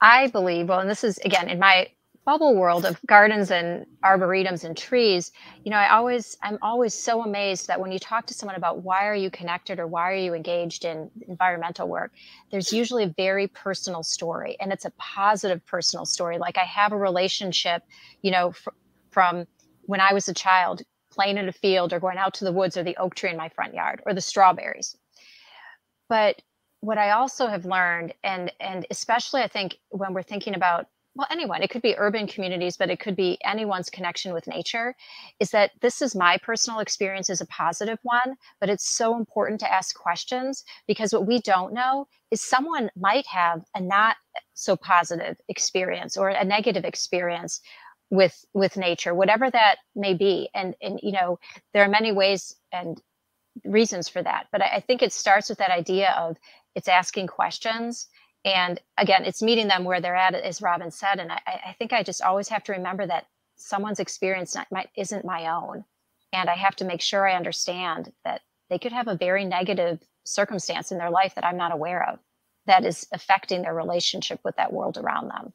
i believe well and this is again in my bubble world of gardens and arboretums and trees you know i always i'm always so amazed that when you talk to someone about why are you connected or why are you engaged in environmental work there's usually a very personal story and it's a positive personal story. Like i have a relationship you know fr- from when i was a child playing in a field or going out to the woods or the oak tree in my front yard or the strawberries. But what i also have learned and and especially i think when we're thinking about well anyone. It could be urban communities but it could be anyone's connection with nature is that this is my personal experience as a positive one but it's so important to ask questions because what we don't know is someone might have a not so positive experience or a negative experience with with nature whatever that may be. And and you know there are many ways and reasons for that but I, I think it starts with that idea of it's asking questions and again it's meeting them where they're at as robin said and i, I think i just always have to remember that someone's experience not, my, isn't my own and i have to make sure i understand that they could have a very negative circumstance in their life that i'm not aware of that is affecting their relationship with that world around them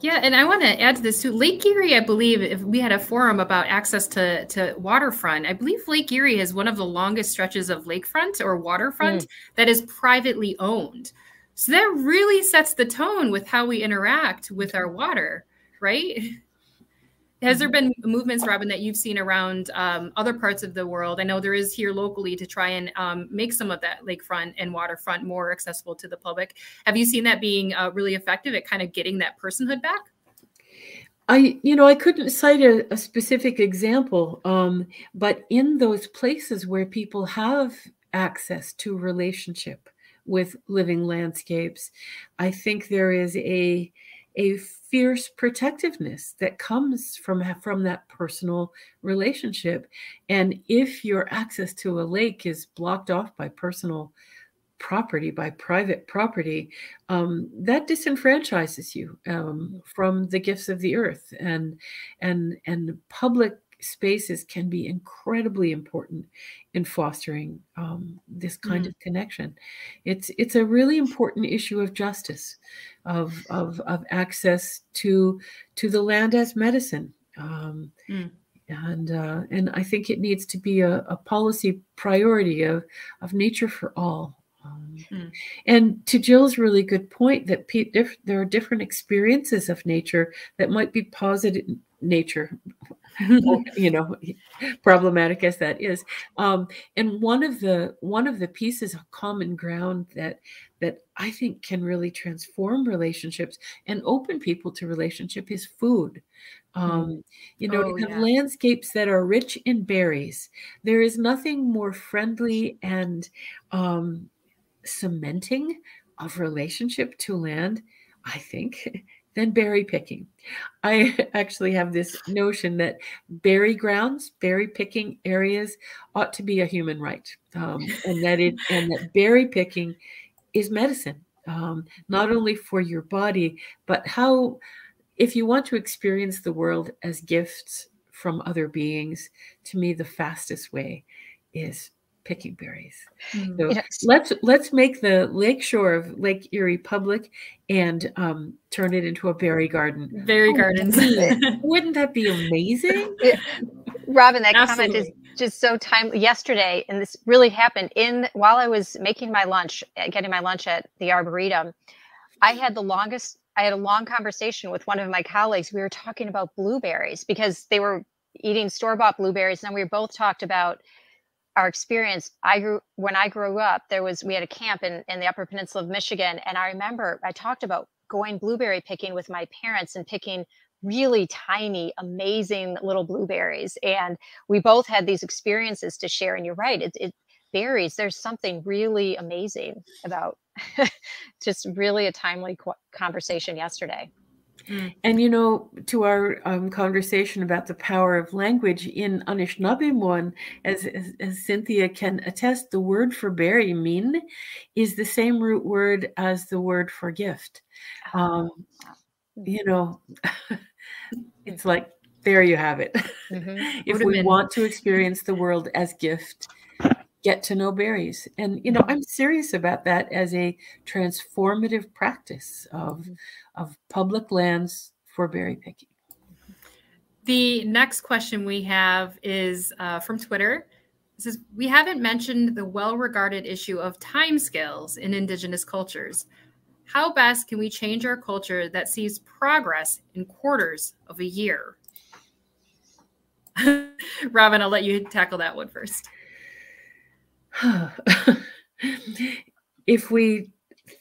yeah, and I want to add to this too. Lake Erie, I believe, if we had a forum about access to to waterfront, I believe Lake Erie is one of the longest stretches of lakefront or waterfront mm. that is privately owned. So that really sets the tone with how we interact with our water, right? Has there mm-hmm. been movements, Robin, that you've seen around um, other parts of the world? I know there is here locally to try and um, make some of that lakefront and waterfront more accessible to the public. Have you seen that being uh, really effective at kind of getting that personhood back? I, you know, I couldn't cite a, a specific example, um, but in those places where people have access to relationship, with living landscapes. I think there is a a fierce protectiveness that comes from from that personal relationship and if your access to a lake is blocked off by personal property by private property um, that disenfranchises you um, from the gifts of the earth and and and public spaces can be incredibly important in fostering um, this kind mm. of connection. It's it's a really important issue of justice, of of, of access to to the land as medicine. Um, mm. And uh, and I think it needs to be a, a policy priority of of nature for all. Um, mm. And to Jill's really good point that diff- there are different experiences of nature that might be positive nature you know problematic as that is um, and one of the one of the pieces of common ground that that i think can really transform relationships and open people to relationship is food um, mm. you know oh, to have yeah. landscapes that are rich in berries there is nothing more friendly and um, cementing of relationship to land i think than berry picking. I actually have this notion that berry grounds, berry picking areas ought to be a human right, um, and that it and that berry picking is medicine, um, not only for your body, but how if you want to experience the world as gifts from other beings, to me the fastest way is picking berries. Mm. So yes. let's let's make the lakeshore of Lake Erie public and um, turn it into a berry garden. Berry oh, gardens. Wouldn't that be amazing? Robin, that Absolutely. comment is just so timely. Yesterday, and this really happened in while I was making my lunch, uh, getting my lunch at the Arboretum. I had the longest. I had a long conversation with one of my colleagues. We were talking about blueberries because they were eating store bought blueberries, and we both talked about our experience i grew when i grew up there was we had a camp in, in the upper peninsula of michigan and i remember i talked about going blueberry picking with my parents and picking really tiny, amazing little blueberries. And we both had these experiences to share. And you're right, it, it berries, there's something really amazing about just really a timely conversation yesterday. Mm. And you know, to our um, conversation about the power of language in Anishinaabemowin, as, as, as, Cynthia can attest, the word for berry, min, is the same root word as the word for gift. Oh, um, you know, it's like there you have it. Mm-hmm. if we want to experience the world as gift, get to know berries. And you know, I'm serious about that as a transformative practice of mm-hmm. of public lands for berry picking. The next question we have is uh, from Twitter. It says, We haven't mentioned the well regarded issue of time scales in Indigenous cultures. How best can we change our culture that sees progress in quarters of a year? Robin, I'll let you tackle that one first. if we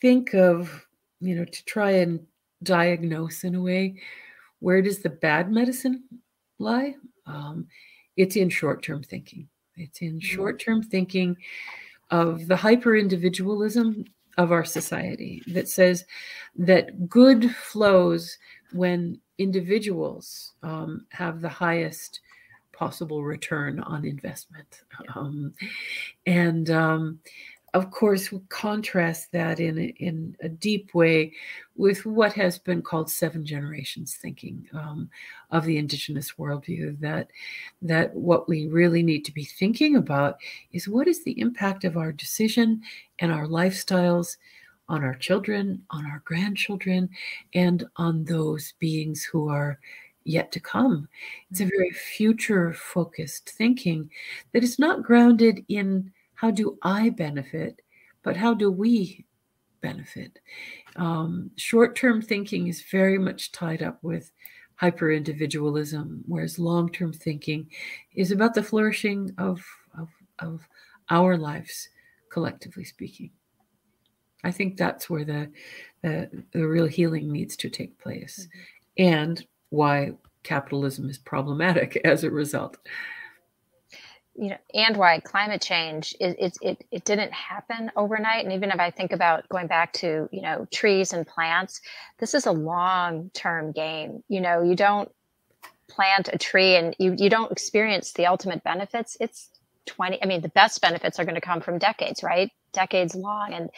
think of, you know, to try and diagnose in a way, where does the bad medicine lie? Um, it's in short term thinking. It's in mm-hmm. short term thinking of the hyper individualism of our society that says that good flows when individuals um, have the highest possible return on investment. Um, and um, of course, we contrast that in a, in a deep way with what has been called seven generations thinking um, of the indigenous worldview. That that what we really need to be thinking about is what is the impact of our decision and our lifestyles on our children, on our grandchildren, and on those beings who are yet to come. It's a mm-hmm. very future focused thinking that is not grounded in how do I benefit, but how do we benefit. Um, Short term thinking is very much tied up with hyper individualism, whereas long term thinking is about the flourishing of, of, of our lives, collectively speaking. I think that's where the, the, the real healing needs to take place. Mm-hmm. And why capitalism is problematic as a result. You know and why climate change it, it, it, it didn't happen overnight. And even if i think about going back to you know trees and plants this is a long term game. You know you don't plant a tree and you, you don't experience the ultimate benefits. It's 20 i mean the best benefits are going to come from decades right? Decades long. And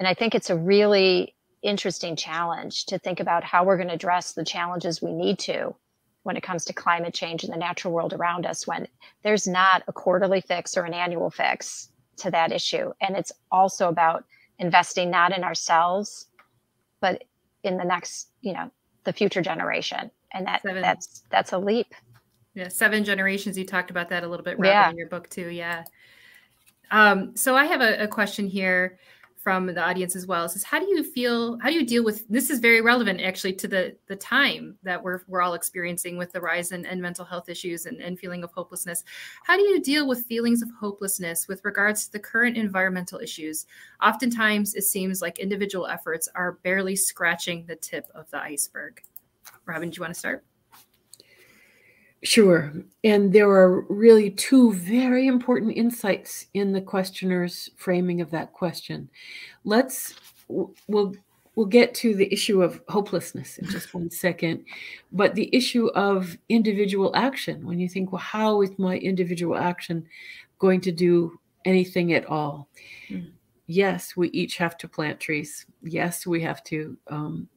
and i think it's a really interesting challenge to think about how we're going to address the challenges we need to when it comes to climate change and the natural world around us when there's not a quarterly fix or an annual fix to that issue. And it's also about investing not in ourselves but in the next you know the future generation. And that seven. that's that's a leap. Yeah seven generations. You talked about that a little bit yeah. in your book too. Yeah. Um, so i have a, a question here from the audience as well. Says, how do you feel? How do you deal with this? Is very relevant actually to the the time that we're we're all experiencing with the rise in, in mental health issues and, and feeling of hopelessness. How do you deal with feelings of hopelessness with regards to the current environmental issues? Oftentimes, it seems like individual efforts are barely scratching the tip of the iceberg. Robin, do you want to start? Sure. And there are really two very important insights in the questioner's framing of that question. Let's we'll we'll get to the issue of hopelessness in just one second, but the issue of individual action. When you think, well, how is my individual action going to do anything at all? Mm. Yes, we each have to plant trees. Yes, we have to um,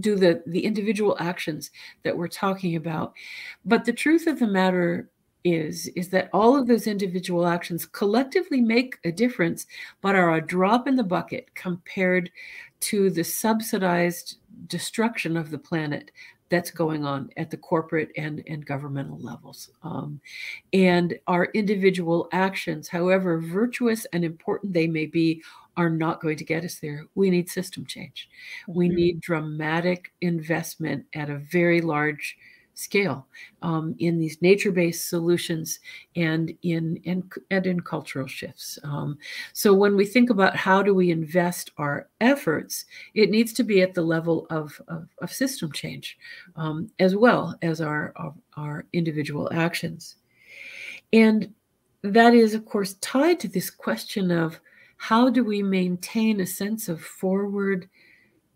do the the individual actions that we're talking about but the truth of the matter is is that all of those individual actions collectively make a difference but are a drop in the bucket compared to the subsidized destruction of the planet that's going on at the corporate and, and governmental levels. Um, and our individual actions, however virtuous and important they may be, are not going to get us there. We need system change. Mm-hmm. We need dramatic investment at a very large scale um, in these nature-based solutions and in and, and in cultural shifts. Um, so when we think about how do we invest our efforts, it needs to be at the level of, of, of system change um, as well as our, our, our individual actions. And that is, of course, tied to this question of how do we maintain a sense of forward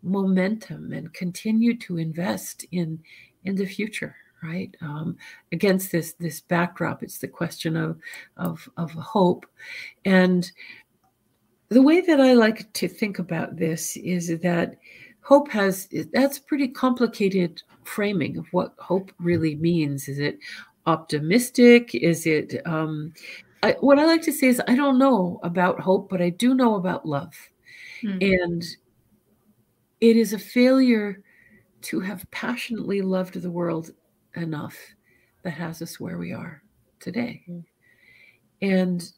momentum and continue to invest in in the future right? Um, against this this backdrop it's the question of of of hope. And the way that i like to think about this is that hope has that's pretty complicated framing of what hope really means. Is it optimistic? Is it um, I, what i like to say is i don't know about hope but i do know about love mm-hmm. and it is a failure to have passionately loved the world enough that has us where we are today. Mm. And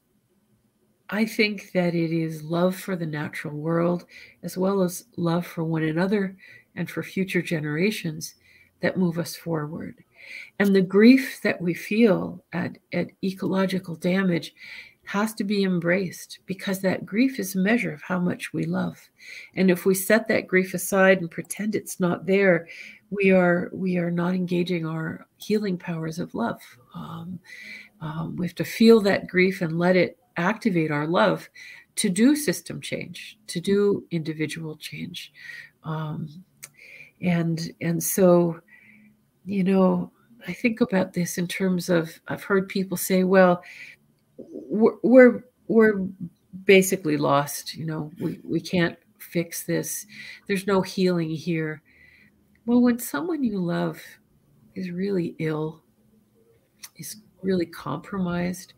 I think that it is love for the natural world, as well as love for one another and for future generations, that move us forward. And the grief that we feel at, at ecological damage has to be embraced because that grief is a measure of how much we love. And if we set that grief aside and pretend it's not there, we are we are not engaging our healing powers of love. Um, um, we have to feel that grief and let it activate our love to do system change, to do individual change, um, and and so, you know, I think about this in terms of I've heard people say, well, we're, we're basically lost you know we, we can't fix this. There's no healing here. Well when someone you love is really ill is really compromised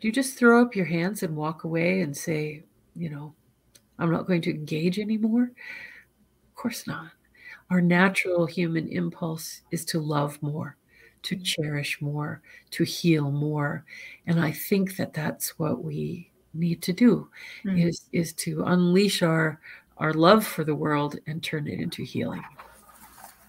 do you just throw up your hands and walk away and say you know i'm not going to engage anymore of course not our natural human impulse is to love more to cherish more, to heal more. And I think that that's what we need to do mm-hmm. is is to unleash our our love for the world and turn it into healing.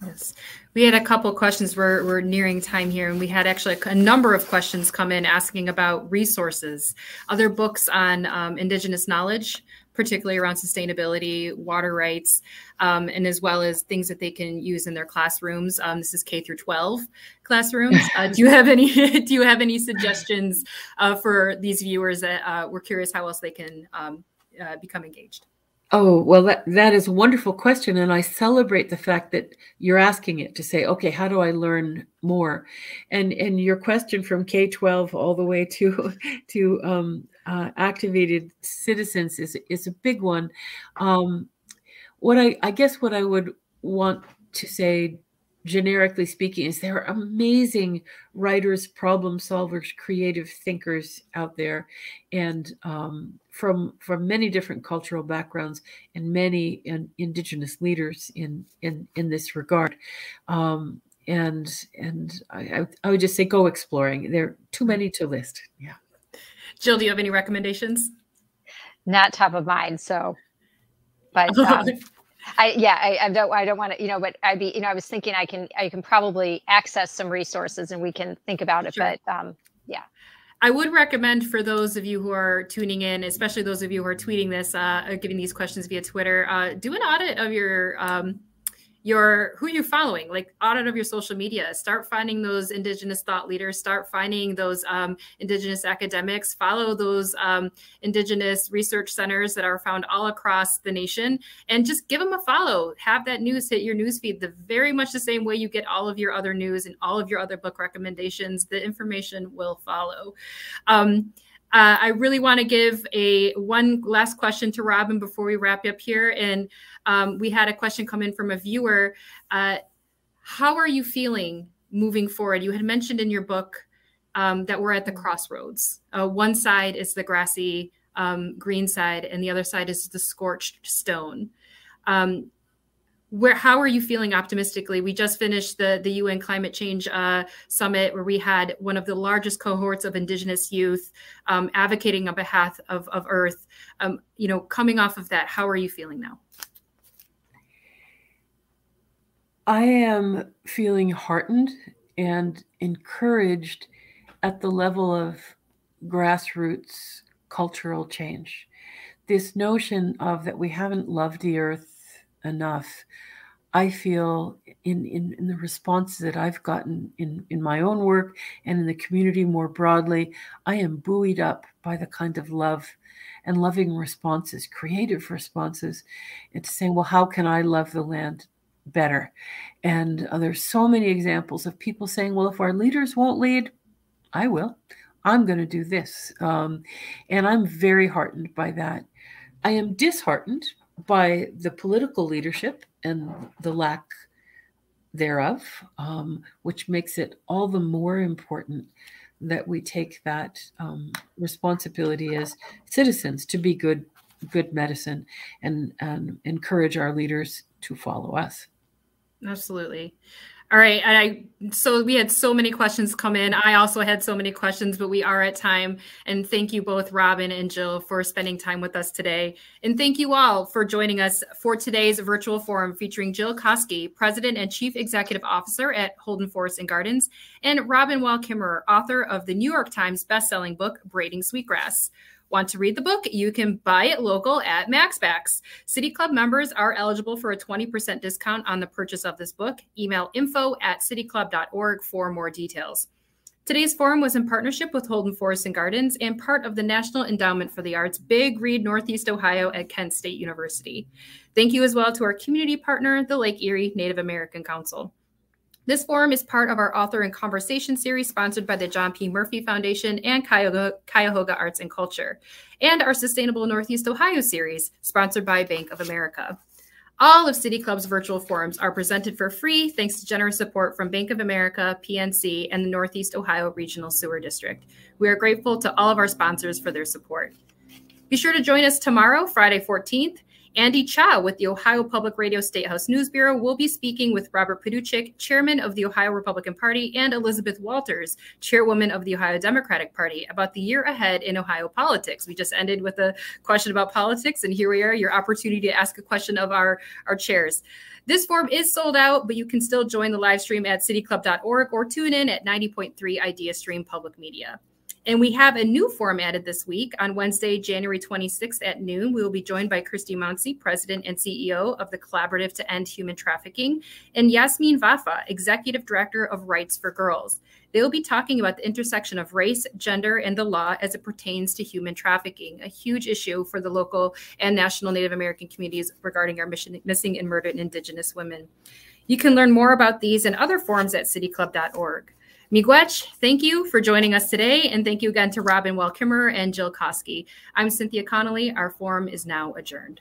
Yes. We had a couple questions. We're, we're nearing time here, and we had actually a, number of questions come in asking about resources, other books on um, Indigenous knowledge, particularly around sustainability, water rights, um, and as well as things that they can use in their classrooms. Um, this is K through 12 classrooms. Uh, do you have any Do you have any suggestions uh, for these viewers that uh, we're curious how else they can um, uh, become engaged? Oh, well, that, that is a wonderful question. And I celebrate the fact that you're asking it to say, okay, how do I learn more? And and your question from K-12 all the way to to um, uh, activated citizens is, is a big one. Um, what I, I guess what I would want to say generically speaking, is there are amazing writers, problem solvers, creative thinkers out there, and um, from from many different cultural backgrounds and many in, indigenous leaders in in in this regard. Um, and and I, I would just say go exploring. There are too many to list. Yeah. Jill, do you have any recommendations? Not top of mind. So, but um, I yeah, I, I don't I don't want to you know, but I'd be you know I was thinking I can I can probably access some resources and we can think about it. Sure. But um, yeah. I would recommend for those of you who are tuning in, especially those of you who are tweeting this, uh, giving these questions via Twitter, uh, do an audit of your um, your who you're following like audit of your social media. Start finding those indigenous thought leaders. Start finding those um, indigenous academics. Follow those um, indigenous research centers that are found all across the nation. And just give them a follow. Have that news hit your news feed the very much the same way you get all of your other news and all of your other book recommendations. The information will follow. Um, uh, I really want to give a one last question to Robin before we wrap up here. And um, we had a question come in from a viewer. Uh, how are you feeling moving forward? You had mentioned in your book um, that we're at the crossroads. Uh, one side is the grassy um, green side, and the other side is the scorched stone. Um, where how are you feeling optimistically? We just finished the the un climate change uh, summit where we had one of the largest cohorts of indigenous youth um, advocating on behalf of, of earth. Um, you know coming off of that how are you feeling now? I am feeling heartened and encouraged at the level of grassroots cultural change. This notion of that we haven't loved the earth enough, I feel in, in, in, the responses that I've gotten in, in my own work and in the community more broadly, I am buoyed up by the kind of love and loving responses, creative responses, into saying, well, how can I love the land better? And uh, there's so many examples of people saying, well, if our leaders won't lead, I will. I'm going to do this. Um, and I'm very heartened by that. I am disheartened by the political leadership and the lack thereof, um, which makes it all the more important that we take that um, responsibility as citizens to be good good medicine and, and encourage our leaders to follow us. Absolutely. All right. I so we had so many questions come in. I also had so many questions, but we are at time. And thank you both, Robin and Jill, for spending time with us today. And thank you all for joining us for today's virtual forum featuring Jill Koski, President and Chief Executive Officer at Holden Forest and Gardens, and Robin Wall Kimmerer, author of the New York Times bestselling book Braiding Sweetgrass. Want to read the book? You can buy it local at Mac's Backs. City Club members are eligible for a 20% discount on the purchase of this book. Email info at cityclub.org for more details. Today's forum was in partnership with Holden Forest and Gardens and part of the National Endowment for the Arts Big Read Northeast Ohio at Kent State University. Thank you as well to our community partner, the Lake Erie Native American Council. This forum is part of our author and conversation series sponsored by the John P. Murphy Foundation and Cuyahoga, Cuyahoga Arts and Culture, and our Sustainable Northeast Ohio series sponsored by Bank of America. All of City Club's virtual forums are presented for free thanks to generous support from Bank of America, PNC, and the Northeast Ohio Regional Sewer District. We are grateful to all of our sponsors for their support. Be sure to join us tomorrow, Friday 14th, Andy Chow with the Ohio Public Radio State House News Bureau will be speaking with Robert Paduchik, chairman of the Ohio Republican Party, and Elizabeth Walters, chairwoman of the Ohio Democratic Party, about the year ahead in Ohio politics. We just ended with a question about politics, and here we are, your opportunity to ask a question of our, our chairs. This form is sold out, but you can still join the live stream at cityclub.org or tune in at 90.3 Idea Stream Public Media. And we have a new form added this week on Wednesday, January 26th at noon. We will be joined by Christy Mounsey, President and CEO of the Collaborative to End Human Trafficking, and Yasmin Vafa, Executive Director of Rights for Girls. They will be talking about the intersection of race, gender, and the law as it pertains to human trafficking, a huge issue for the local and national Native American communities regarding our mission, missing and murdered Indigenous women. You can learn more about these and other forms at cityclub.org. Miigwech, thank you for joining us today. And thank you again to Robin Wall Kimmerer and Jill Koski. I'm Cynthia Connolly. Our forum is now adjourned.